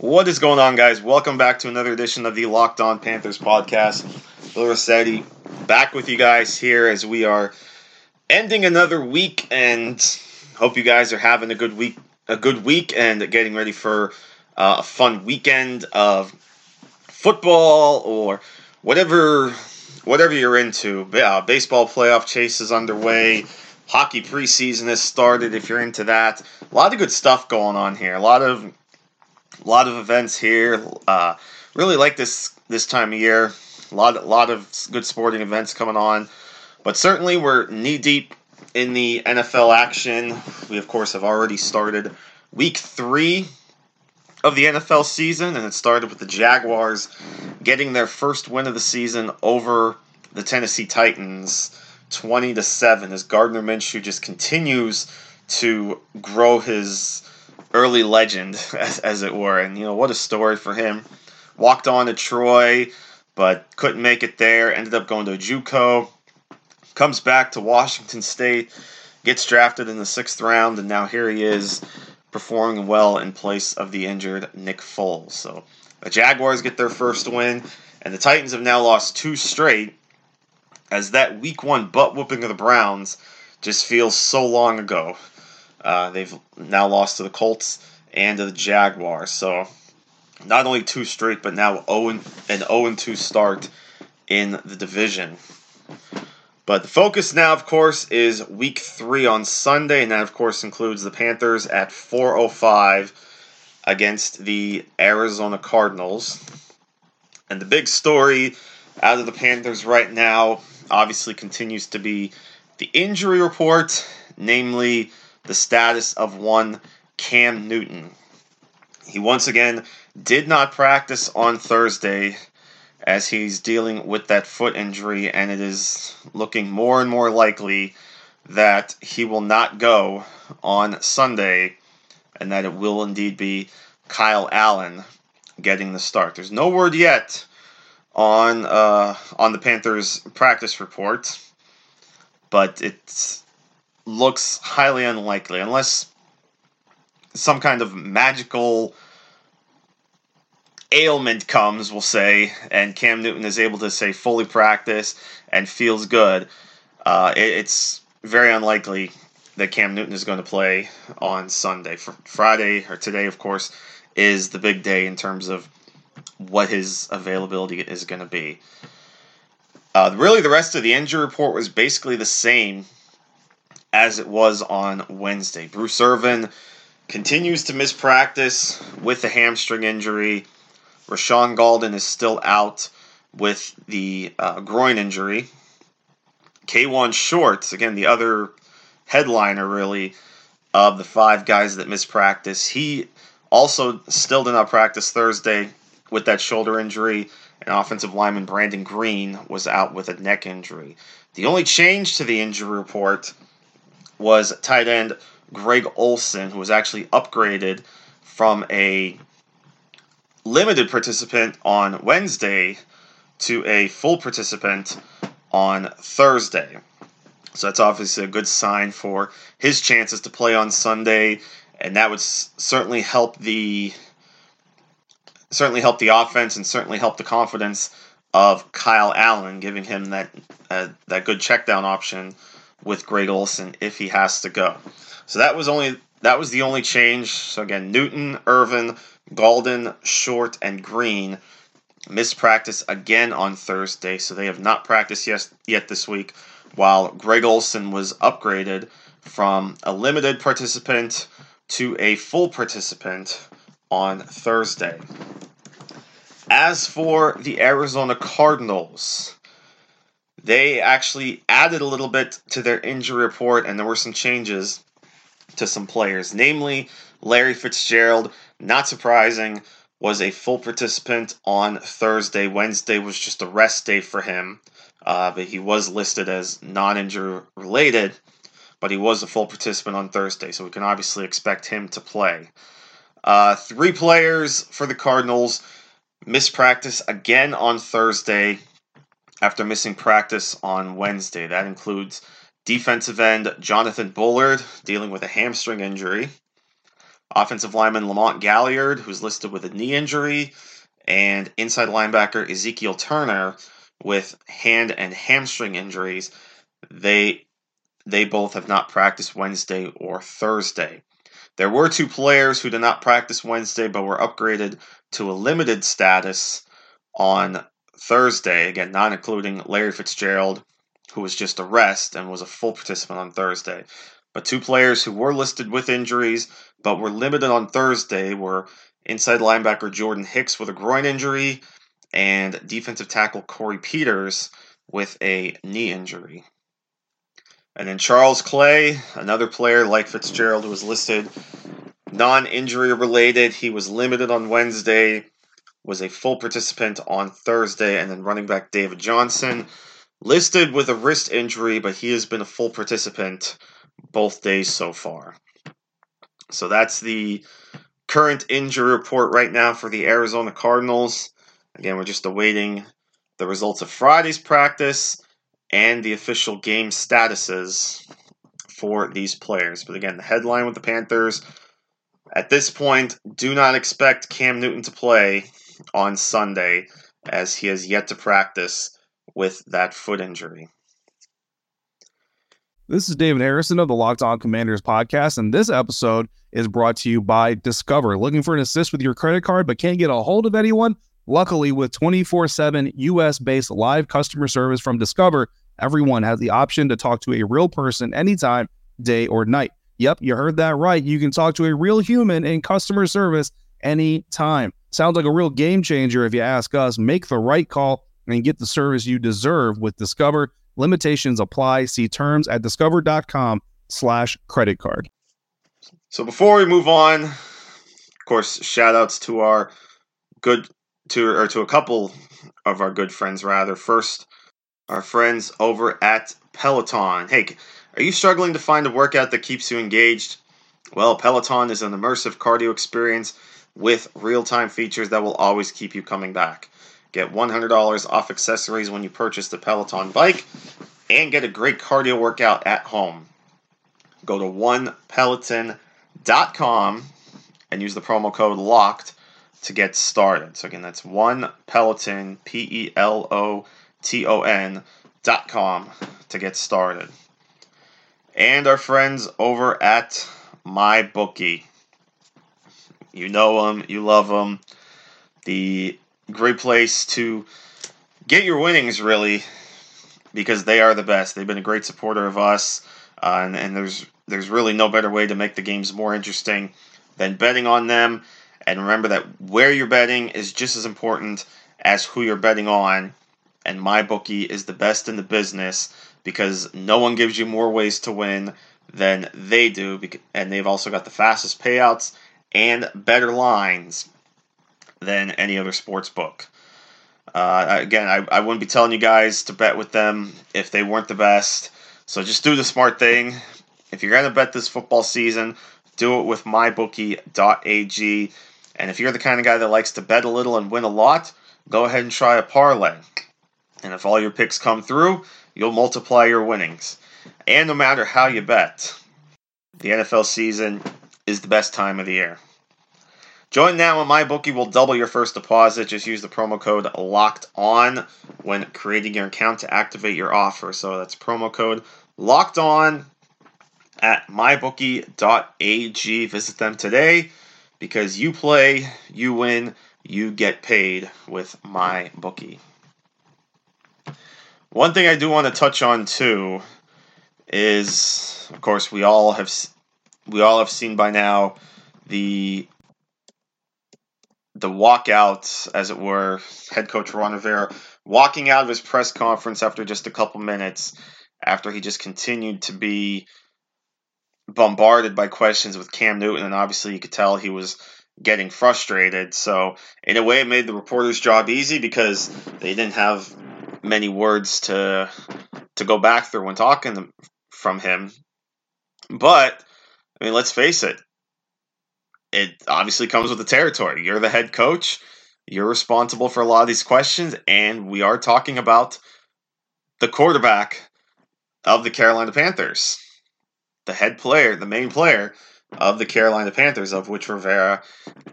What is going on, guys? Welcome back to another edition of the Locked On Panthers podcast. Bill Rossetti back with you guys here as we are ending another week and hope you guys are having a good week, a good week, and getting ready for uh, a fun weekend of football or whatever, whatever you're into. Uh, baseball playoff chase is underway. Hockey preseason has started. If you're into that, a lot of good stuff going on here. A lot of a lot of events here. Uh, really like this this time of year. A lot, a lot of good sporting events coming on. But certainly we're knee deep in the NFL action. We of course have already started week three of the NFL season, and it started with the Jaguars getting their first win of the season over the Tennessee Titans, twenty to seven, as Gardner Minshew just continues to grow his early legend, as, as it were. And, you know, what a story for him. Walked on to Troy, but couldn't make it there. Ended up going to Juco. Comes back to Washington State. Gets drafted in the sixth round, and now here he is performing well in place of the injured Nick Foles. So the Jaguars get their first win, and the Titans have now lost two straight, as that week one butt whooping of the Browns just feels so long ago. Uh, they've now lost to the Colts and to the Jaguars. So not only two straight, but now 0 an 0 2 start in the division. But the focus now, of course, is Week Three on Sunday, and that, of course, includes the Panthers at 4:05 against the Arizona Cardinals. And the big story out of the Panthers right now, obviously, continues to be the injury report, namely the status of one Cam Newton. He once again did not practice on Thursday as he's dealing with that foot injury, and it is looking more and more likely that he will not go on Sunday and that it will indeed be Kyle Allen getting the start. There's no word yet on uh, on the Panthers practice report, but it's looks highly unlikely unless some kind of magical ailment comes, we'll say, and Cam Newton is able to say fully practice and feels good. Uh, it, it's very unlikely that Cam Newton is going to play on Sunday. Friday or today, of course, is the big day in terms of what his availability is going to be. Uh, really, the rest of the injury report was basically the same as it was on Wednesday. Bruce Irvin continues to miss practice with a hamstring injury. Rashaan Gaulden is still out with the uh, groin injury. Kawann Shorts, again, the other headliner really of the five guys that missed practice, he also still did not practice Thursday with that shoulder injury. And offensive lineman Brandon Green was out with a neck injury. The only change to the injury report was tight end Greg Olsen, who was actually upgraded from a limited participant on Wednesday to a full participant on Thursday. So that's obviously a good sign for his chances to play on Sunday, and that would certainly help the certainly help the offense and certainly help the confidence of Kyle Allen, giving him that uh, that good check down option with Greg Olsen if he has to go. So that was only that was the only change. So again, Newton, Irvin, Gaulden, Short, and Green missed practice again on Thursday, so they have not practiced yet, yet this week. While Greg Olsen was upgraded from a limited participant to a full participant on Thursday. As for the Arizona Cardinals, they actually added a little bit to their injury report, and there were some changes to some players, namely Larry Fitzgerald. Not surprising, was a full participant on Thursday. Wednesday was just a rest day for him, uh, but he was listed as non injury related, but he was a full participant on Thursday, so we can obviously expect him to play. Uh, three players for the Cardinals missed practice again on Thursday after missing practice on Wednesday. That includes defensive end Jonathan Bullard dealing with a hamstring injury, offensive lineman Lamont Gaillard, who's listed with a knee injury, and inside linebacker Ezekiel Turner with hand and hamstring injuries. They they both have not practiced Wednesday or Thursday. There were two players who did not practice Wednesday but were upgraded to a limited status on Thursday, again, not including Larry Fitzgerald, who was just a rest and was a full participant on Thursday. But two players who were listed with injuries but were limited on Thursday were inside linebacker Jordan Hicks with a groin injury and defensive tackle Corey Peters with a knee injury. And then Charles Clay, another player like Fitzgerald, who was listed non injury related. He was limited on Wednesday, was a full participant on Thursday, and then running back David Johnson, listed with a wrist injury, but he has been a full participant both days so far. So that's the current injury report right now for the Arizona Cardinals. Again, we're just awaiting the results of Friday's practice and the official game statuses for these players. But again, the headline with the Panthers at this point, do not expect Cam Newton to play on Sunday as he has yet to practice with that foot injury. This is David Harrison of the Locked On Commanders podcast, and this episode is brought to you by Discover. Looking for an assist with your credit card but can't get a hold of anyone? Luckily, with 24 7 US based live customer service from Discover, everyone has the option to talk to a real person anytime, day or night. Yep, you heard that right. You can talk to a real human in customer service anytime. Sounds like a real game changer if you ask us. Make the right call and get the service you deserve with Discover. Limitations apply. See terms at discover.com slash credit card. So before we move on, of course, shout outs to our good to or to a couple of our good friends rather. First, our friends over at Peloton. Hey, are you struggling to find a workout that keeps you engaged? Well, Peloton is an immersive cardio experience with real time features that will always keep you coming back. Get $100 off accessories when you purchase the Peloton bike and get a great cardio workout at home. Go to onepeloton.com and use the promo code LOCKED to get started. So, again, that's one Peloton, P E L O T O N dot com to get started. And our friends over at MyBookie. You know them, you love them. The great place to get your winnings, really, because they are the best. They've been a great supporter of us, uh, and, and there's there's really no better way to make the games more interesting than betting on them. And remember that where you're betting is just as important as who you're betting on. And my bookie is the best in the business because no one gives you more ways to win than they do. And they've also got the fastest payouts and better lines than any other sports book. Uh, again, I, I wouldn't be telling you guys to bet with them if they weren't the best. So just do the smart thing. If you're going to bet this football season, do it with mybookie.ag. And if you're the kind of guy that likes to bet a little and win a lot, go ahead and try a parlay. And if all your picks come through, you'll multiply your winnings. And no matter how you bet, the NFL season is the best time of the year. Join now and MyBookie will double your first deposit. Just use the promo code LOCKED ON when creating your account to activate your offer. So that's promo code LOCKED ON at mybookie.ag. Visit them today because you play, you win, you get paid with MyBookie. One thing I do want to touch on too is, of course, we all have we all have seen by now the the walkout, as it were, head coach Ron Rivera walking out of his press conference after just a couple minutes, after he just continued to be bombarded by questions with Cam Newton, and obviously you could tell he was getting frustrated. So, in a way, it made the reporter's job easy because they didn't have many words to to go back through when talking from him. But I mean, let's face it. It obviously comes with the territory. You're the head coach. You're responsible for a lot of these questions, and we are talking about the quarterback of the Carolina Panthers, the head player, the main player of the Carolina Panthers, of which Rivera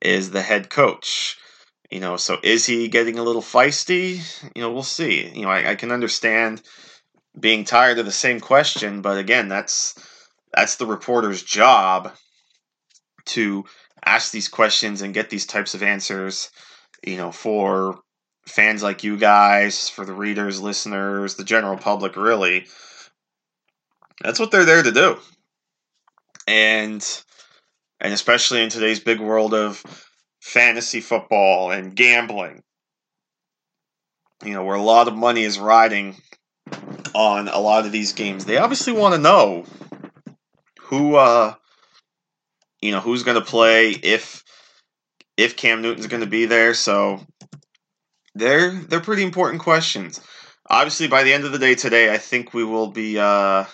is the head coach. You know, so is he getting a little feisty? You know, we'll see. You know, I, I can understand being tired of the same question, but again, that's that's the reporter's job to ask these questions and get these types of answers. You know, for fans like you guys, for the readers, listeners, the general public, really. That's what they're there to do. And and especially in today's big world of fantasy football and gambling, you know, where a lot of money is riding on a lot of these games. They obviously want to know who uh you know, who's going to play if if Cam Newton's going to be there. So they're they're pretty important questions. Obviously, by the end of the day today, I think we will be uh,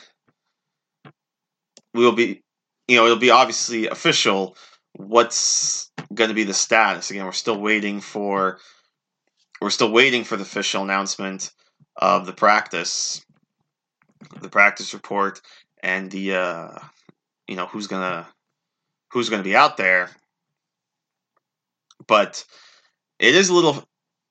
we will be you know it'll be obviously official what's going to be the status. Again, we're still waiting for we're still waiting for the official announcement of the practice, the practice report, and the uh, you know who's gonna who's gonna be out there. But it is a little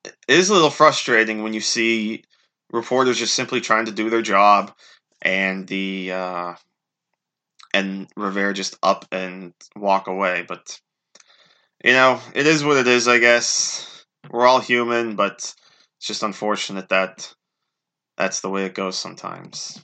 it is a little frustrating when you see reporters just simply trying to do their job and the uh, and Rivera just up and walk away. But you know, it is what it is. I guess we're all human, but it's just unfortunate that that's the way it goes sometimes.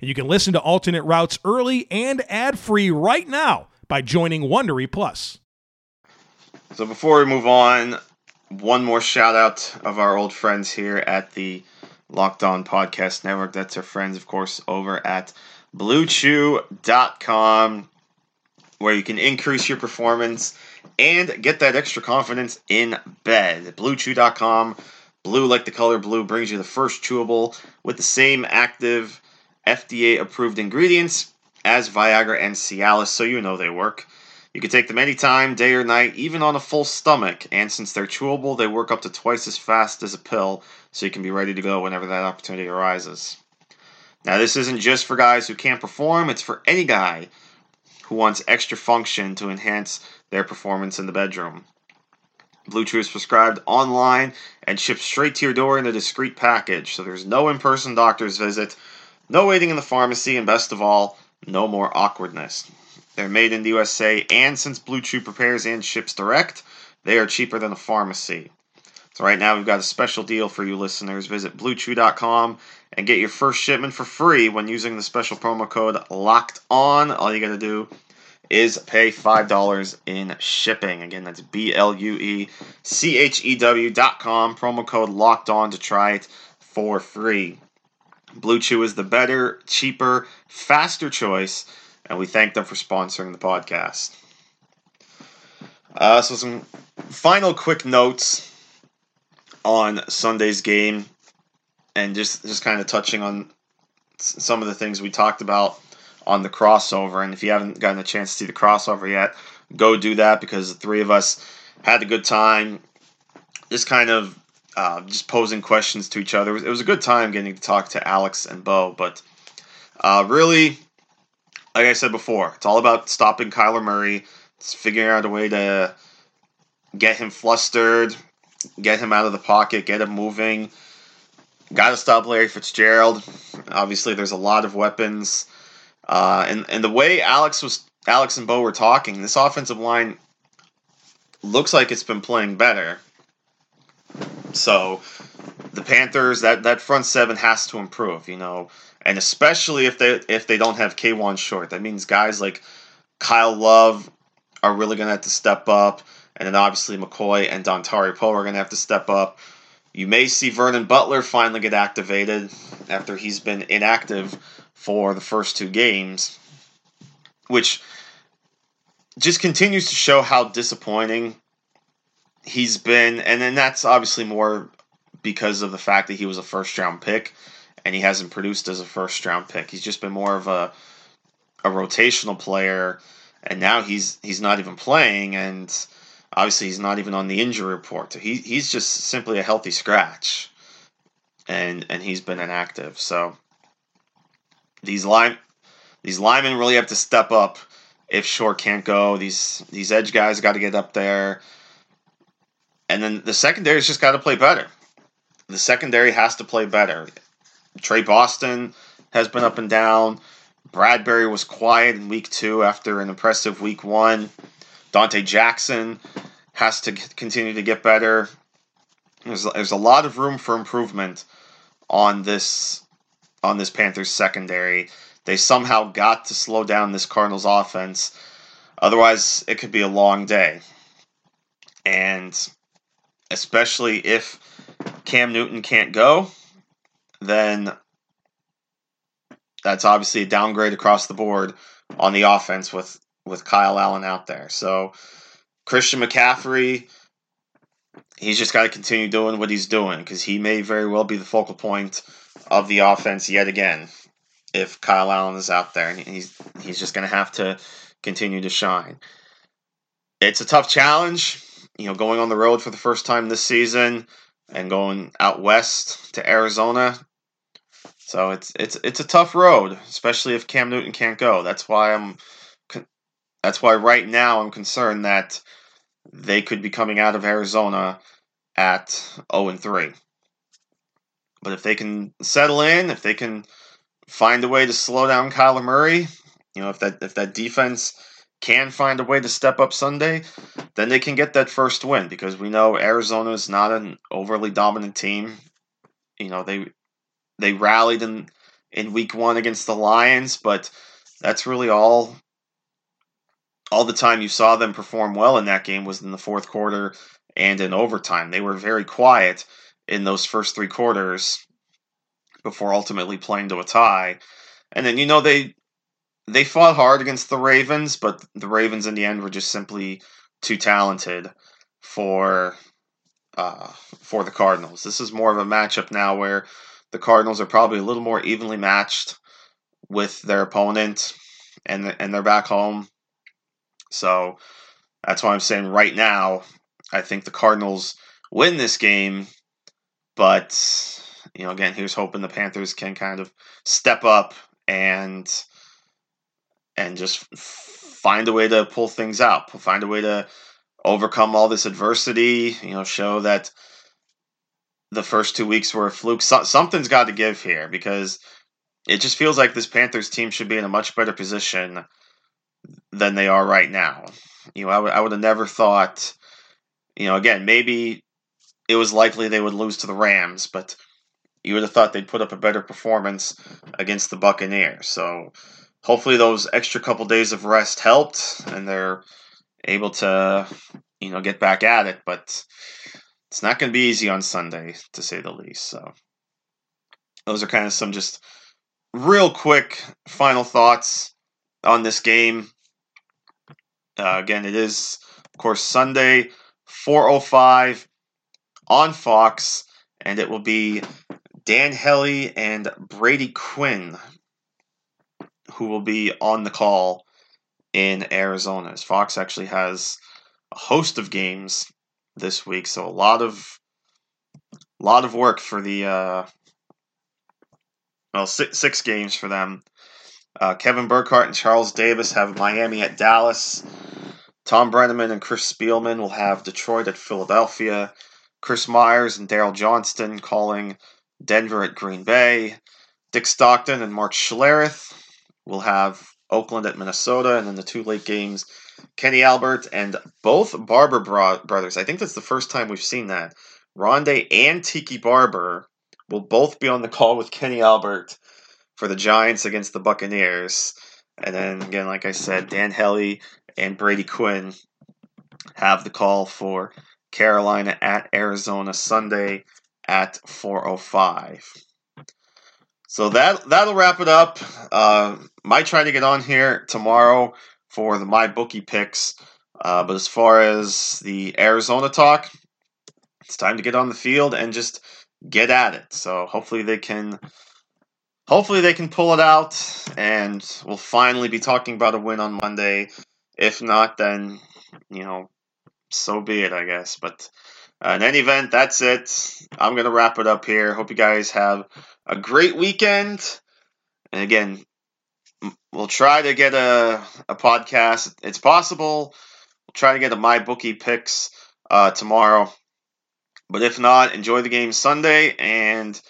and you can listen to alternate routes early and ad-free right now by joining Wondery Plus. So before we move on, one more shout out of our old friends here at the Locked On Podcast Network. That's our friends, of course, over at BlueChew.com, where you can increase your performance and get that extra confidence in bed. BlueChew.com, blue like the color blue, brings you the first chewable with the same active FDA approved ingredients as Viagra and Cialis, so you know they work. You can take them anytime, day or night, even on a full stomach, and since they're chewable, they work up to twice as fast as a pill, so you can be ready to go whenever that opportunity arises. Now, this isn't just for guys who can't perform, it's for any guy who wants extra function to enhance their performance in the bedroom. Blue Chew is prescribed online and shipped straight to your door in a discreet package, so there's no in person doctor's visit, no waiting in the pharmacy, and best of all, no more awkwardness. They're made in the USA, and since Blue Chew prepares and ships direct, they are cheaper than a pharmacy. So right now we've got a special deal for you listeners. Visit bluechew.com and get your first shipment for free when using the special promo code locked on. All you got to do is pay $5 in shipping. Again, that's B L U E C H E W dot com. Promo code locked on to try it for free. Blue Chew is the better, cheaper, faster choice and we thank them for sponsoring the podcast. Uh, so, some final quick notes on Sunday's game, and just just kind of touching on some of the things we talked about on the crossover. And if you haven't gotten a chance to see the crossover yet, go do that because the three of us had a good time. Just kind of uh, just posing questions to each other. It was, it was, a good time getting to talk to Alex and Bo, but uh, really, like I said before, it's all about stopping Kyler Murray. It's figuring out a way to get him flustered, get him out of the pocket, get him moving. Got to stop Larry Fitzgerald. Obviously, there's a lot of weapons, uh, and and the way Alex was, Alex and Bo were talking, this offensive line looks like it's been playing better. So, the Panthers that that front seven has to improve. You know, and especially if they if they don't have Kawann Short, that means guys like Kyle Love are really going to have to step up, and then obviously McCoy and Dontari Poe are going to have to step up. You may see Vernon Butler finally get activated after he's been inactive for the first two games, which just continues to show how disappointing he's been. And then that's obviously more because of the fact that he was a first round pick and he hasn't produced as a first round pick. He's just been more of a a rotational player and now he's he's not even playing and obviously he's not even on the injury report. He he's just simply a healthy scratch. And and he's been inactive. So these line these linemen really have to step up if Short can't go. These these edge guys got to get up there. And then the secondary's just got to play better. The secondary has to play better. Tre Boston has been up and down. Bradberry was quiet in week two after an impressive week one. Donte Jackson has to continue to get better. There's, there's a lot of room for improvement on this on this Panthers secondary. They somehow got to slow down this Cardinals offense. Otherwise, it could be a long day. And especially if Cam Newton can't go, then that's obviously a downgrade across the board on the offense with with Kyle Allen out there. So Christian McCaffrey, he's just got to continue doing what he's doing because he may very well be the focal point of the offense yet again if Kyle Allen is out there, and he's he's just going to have to continue to shine. It's a tough challenge, you know, going on the road for the first time this season and going out west to Arizona. So it's it's it's a tough road, especially if Cam Newton can't go. That's why I'm that's why right now I'm concerned that they could be coming out of Arizona at 0 and 3. But if they can settle in, if they can find a way to slow down Kyler Murray, you know, if that if that defense can find a way to step up Sunday, then they can get that first win because we know Arizona is not an overly dominant team. You know, they they rallied in in week 1 against the Lions, but that's really all all the time you saw them perform well in that game was in the fourth quarter and in overtime. They were very quiet in those first three quarters before ultimately playing to a tie. And then you know they they fought hard against the Ravens, but the Ravens in the end were just simply too talented for uh, for the Cardinals. This is more of a matchup now where the Cardinals are probably a little more evenly matched with their opponent, and and they're back home. So that's why I'm saying right now, I think the Cardinals win this game. But, you know, again, here's hoping the Panthers can kind of step up and and just find a way to pull things out, find a way to overcome all this adversity, you know, show that the first two weeks were a fluke. So, something's got to give here because it just feels like this Panthers team should be in a much better position than they are right now. You know, I would I would have never thought. You know, again, maybe it was likely they would lose to the Rams, but you would have thought they'd put up a better performance against the Buccaneers. So hopefully those extra couple days of rest helped, and they're able to, you know, get back at it. But it's not going to be easy on Sunday, to say the least. So those are kind of some just real quick final thoughts on this game. Uh, again, it is, of course, Sunday, 4.05 on Fox, and it will be Dan Hellie and Brady Quinn who will be on the call in Arizona. As Fox actually has a host of games this week, so a lot of lot of work for the uh, well six, six games for them. Uh, Kevin Burkhardt and Charles Davis have Miami at Dallas. Tom Brennaman and Chris Spielman will have Detroit at Philadelphia. Chris Myers and Daryl Johnston calling Denver at Green Bay. Dick Stockton and Mark Schlereth will have Oakland at Minnesota, and then the two late games, Kenny Albert and both Barber bro- brothers. I think that's the first time we've seen that. Rondé and Tiki Barber will both be on the call with Kenny Albert for the Giants against the Buccaneers. And then again, like I said, Dan Hellie and Brady Quinn have the call for Carolina at Arizona Sunday at 4:05. So that that'll wrap it up. Uh, might try to get on here tomorrow for the my bookie picks. Uh, but as far as the Arizona talk, it's time to get on the field and just get at it. So hopefully they can hopefully they can pull it out and we'll finally be talking about a win on Monday. If not, then you know, so be it, I guess. But in any event, that's it. I'm gonna wrap it up here. Hope you guys have a great weekend. And again, we'll try to get a, a podcast. It's possible. We'll try to get a my bookie picks uh, tomorrow. But if not, enjoy the game Sunday, and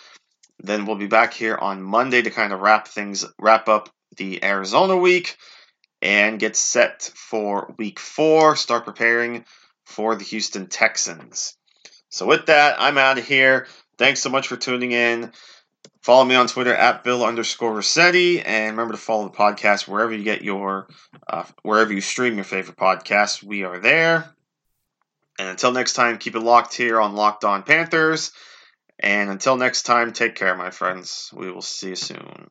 then we'll be back here on Monday to kind of wrap things, wrap up the Arizona week, and get set for Week Four. Start preparing for the Houston Texans. So with that, I'm out of here. Thanks so much for tuning in. Follow me on Twitter at Bill underscore Rossetti, and remember to follow the podcast wherever you get your, uh, wherever you stream your favorite podcasts. We are there. And until next time, keep it locked here on Locked On Panthers. And until next time, take care, my friends. We will see you soon.